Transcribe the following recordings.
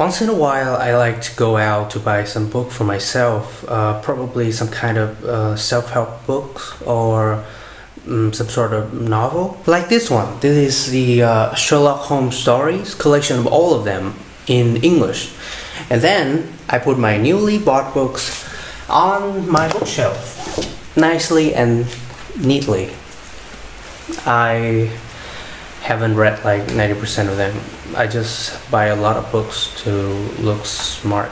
Once in a while, I like to go out to buy some book for myself, uh, probably some kind of uh, self-help books or um, some sort of novel. Like this one. This is the uh, Sherlock Holmes stories, collection of all of them in English. And then I put my newly bought books on my bookshelf, nicely and neatly. I haven't read like 90% of them. I just buy a lot of books to look smart.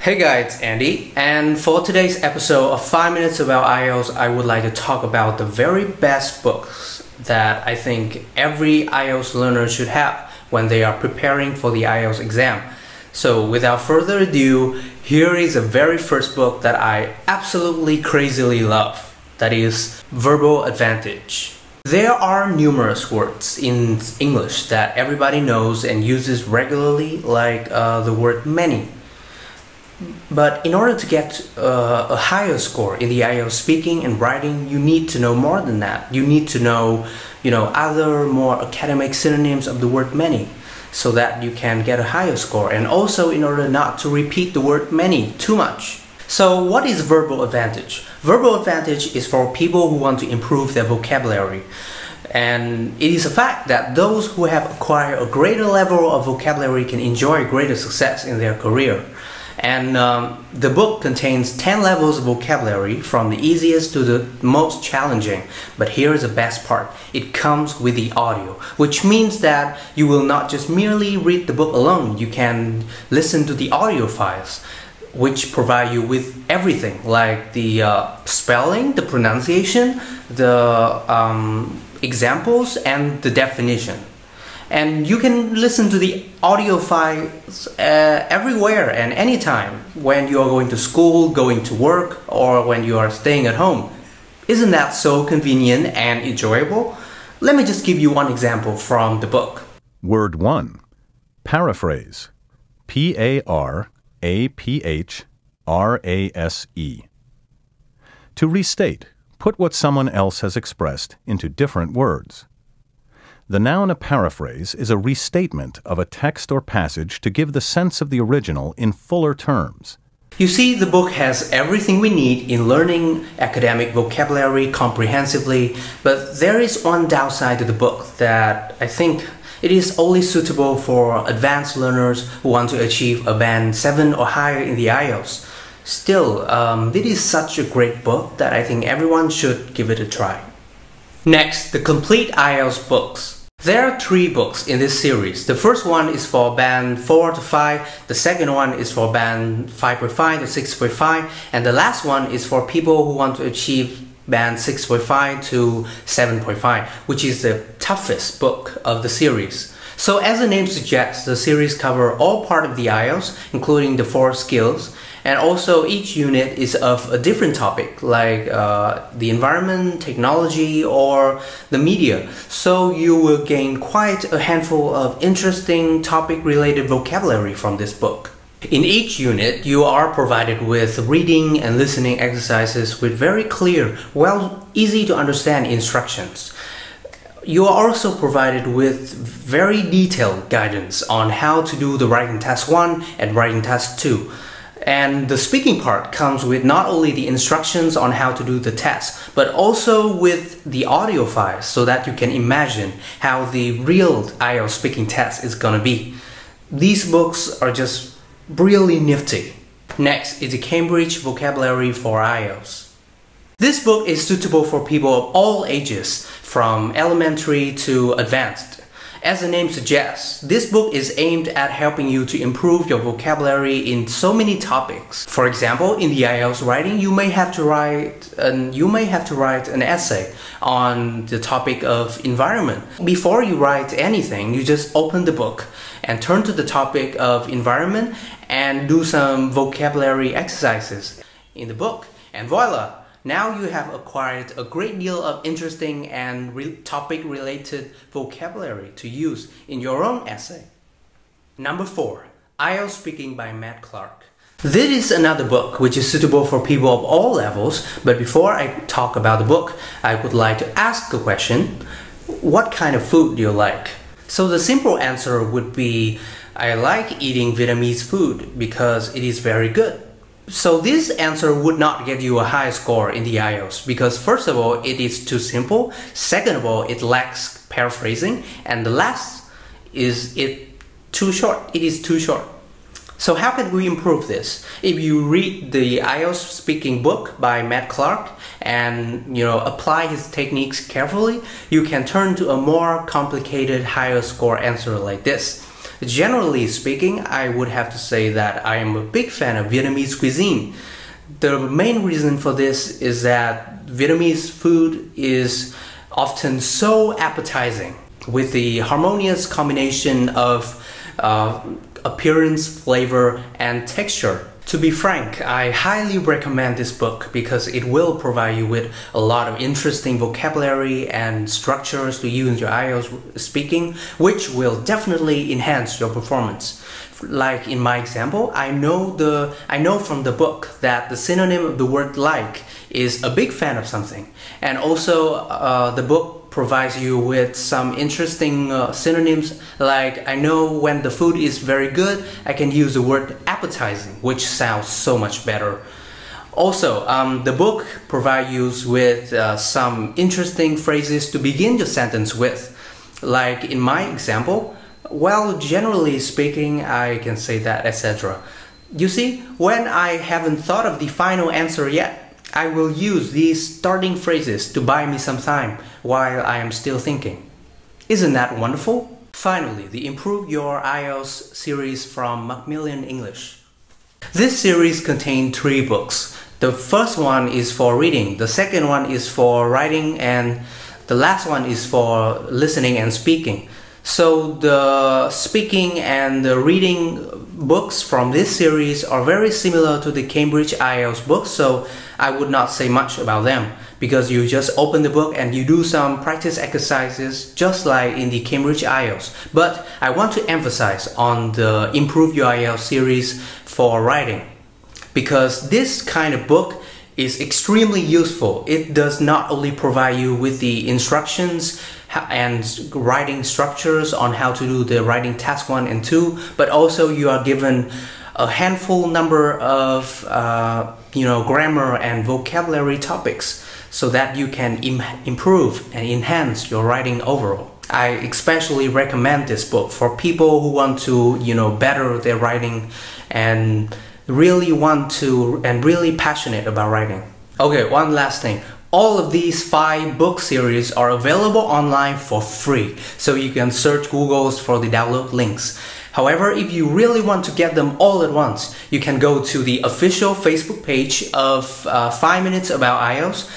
Hey guys, it's Andy, and for today's episode of 5 Minutes About IELTS, I would like to talk about the very best books that I think every IELTS learner should have when they are preparing for the IELTS exam. So without further ado, here is the very first book that I absolutely crazily love. That is Verbal Advantage. There are numerous words in English that everybody knows and uses regularly, like uh, the word many. But in order to get uh, a higher score in the IELTS speaking and writing, you need to know more than that. You need to know, you know, other more academic synonyms of the word many so that you can get a higher score and also in order not to repeat the word many too much. So what is verbal advantage? Verbal advantage is for people who want to improve their vocabulary. And it is a fact that those who have acquired a greater level of vocabulary can enjoy greater success in their career. And um, the book contains 10 levels of vocabulary from the easiest to the most challenging. But here is the best part it comes with the audio, which means that you will not just merely read the book alone, you can listen to the audio files. Which provide you with everything like the uh, spelling, the pronunciation, the um, examples, and the definition and you can listen to the audio files uh, everywhere and anytime when you are going to school, going to work, or when you are staying at home. Isn't that so convenient and enjoyable? Let me just give you one example from the book. Word 1 Paraphrase P A R A P H R A S E. To restate, put what someone else has expressed into different words. The noun a paraphrase is a restatement of a text or passage to give the sense of the original in fuller terms. You see, the book has everything we need in learning academic vocabulary comprehensively, but there is one downside to the book that I think it is only suitable for advanced learners who want to achieve a band 7 or higher in the IELTS. Still, um, it is such a great book that I think everyone should give it a try. Next, the complete IELTS books. There are three books in this series. The first one is for band 4 to 5, the second one is for band 5.5 to 6.5, and the last one is for people who want to achieve band 6.5 to 7.5, which is the toughest book of the series. So as the name suggests, the series cover all part of the IELTS, including the four skills, and also each unit is of a different topic like uh, the environment technology or the media so you will gain quite a handful of interesting topic related vocabulary from this book in each unit, you are provided with reading and listening exercises with very clear, well, easy to understand instructions. You are also provided with very detailed guidance on how to do the writing test 1 and writing test 2. And the speaking part comes with not only the instructions on how to do the test, but also with the audio files so that you can imagine how the real IELTS speaking test is gonna be. These books are just really nifty. Next is the Cambridge Vocabulary for IELTS. This book is suitable for people of all ages, from elementary to advanced. As the name suggests, this book is aimed at helping you to improve your vocabulary in so many topics. For example, in the IELTS writing, you may have to write an, you may have to write an essay on the topic of environment. Before you write anything, you just open the book and turn to the topic of environment and do some vocabulary exercises in the book. And voila, now you have acquired a great deal of interesting and re topic related vocabulary to use in your own essay. Number 4. IELTS Speaking by Matt Clark. This is another book which is suitable for people of all levels, but before I talk about the book, I would like to ask a question. What kind of food do you like? So the simple answer would be I like eating Vietnamese food because it is very good. So this answer would not get you a high score in the IELTS because first of all, it is too simple. Second of all, it lacks paraphrasing. And the last is it too short. It is too short. So how can we improve this? If you read the IELTS speaking book by Matt Clark and you know apply his techniques carefully, you can turn to a more complicated higher score answer like this. Generally speaking, I would have to say that I am a big fan of Vietnamese cuisine. The main reason for this is that Vietnamese food is often so appetizing with the harmonious combination of uh, appearance, flavor, and texture. To be frank, I highly recommend this book because it will provide you with a lot of interesting vocabulary and structures to use in your IELTS speaking, which will definitely enhance your performance. Like in my example, I know the I know from the book that the synonym of the word like is a big fan of something, and also uh, the book provides you with some interesting uh, synonyms like I know when the food is very good I can use the word appetizing which sounds so much better. Also um, the book provides you with uh, some interesting phrases to begin your sentence with. Like in my example well generally speaking I can say that etc you see when I haven't thought of the final answer yet I will use these starting phrases to buy me some time while I am still thinking. Isn't that wonderful? Finally, the Improve Your IELTS series from Macmillan English. This series contains three books. The first one is for reading, the second one is for writing, and the last one is for listening and speaking. So the speaking and the reading books from this series are very similar to the Cambridge IELTS books, so I would not say much about them because you just open the book and you do some practice exercises just like in the Cambridge IELTS. But I want to emphasize on the Improve Your IELTS series for writing because this kind of book is extremely useful. It does not only provide you with the instructions and writing structures on how to do the writing task one and two, but also you are given a handful number of uh, you know grammar and vocabulary topics so that you can Im improve and enhance your writing overall. I especially recommend this book for people who want to you know better their writing and really want to and really passionate about writing. Okay, one last thing. All of these five book series are available online for free, so you can search Google's for the download links. However, if you really want to get them all at once, you can go to the official Facebook page of uh, 5 Minutes About IELTS.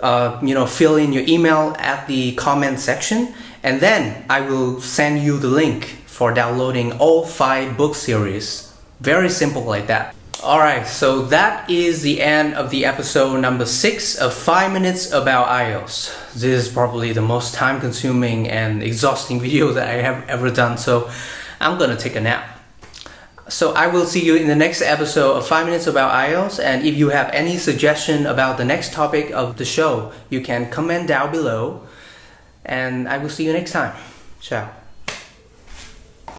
Uh, you know, fill in your email at the comment section, and then I will send you the link for downloading all five book series. Very simple like that. Alright, so that is the end of the episode number 6 of 5 minutes about IELTS. This is probably the most time consuming and exhausting video that I have ever done, so I'm gonna take a nap. So I will see you in the next episode of 5 minutes about IELTS and if you have any suggestion about the next topic of the show, you can comment down below and I will see you next time. Ciao.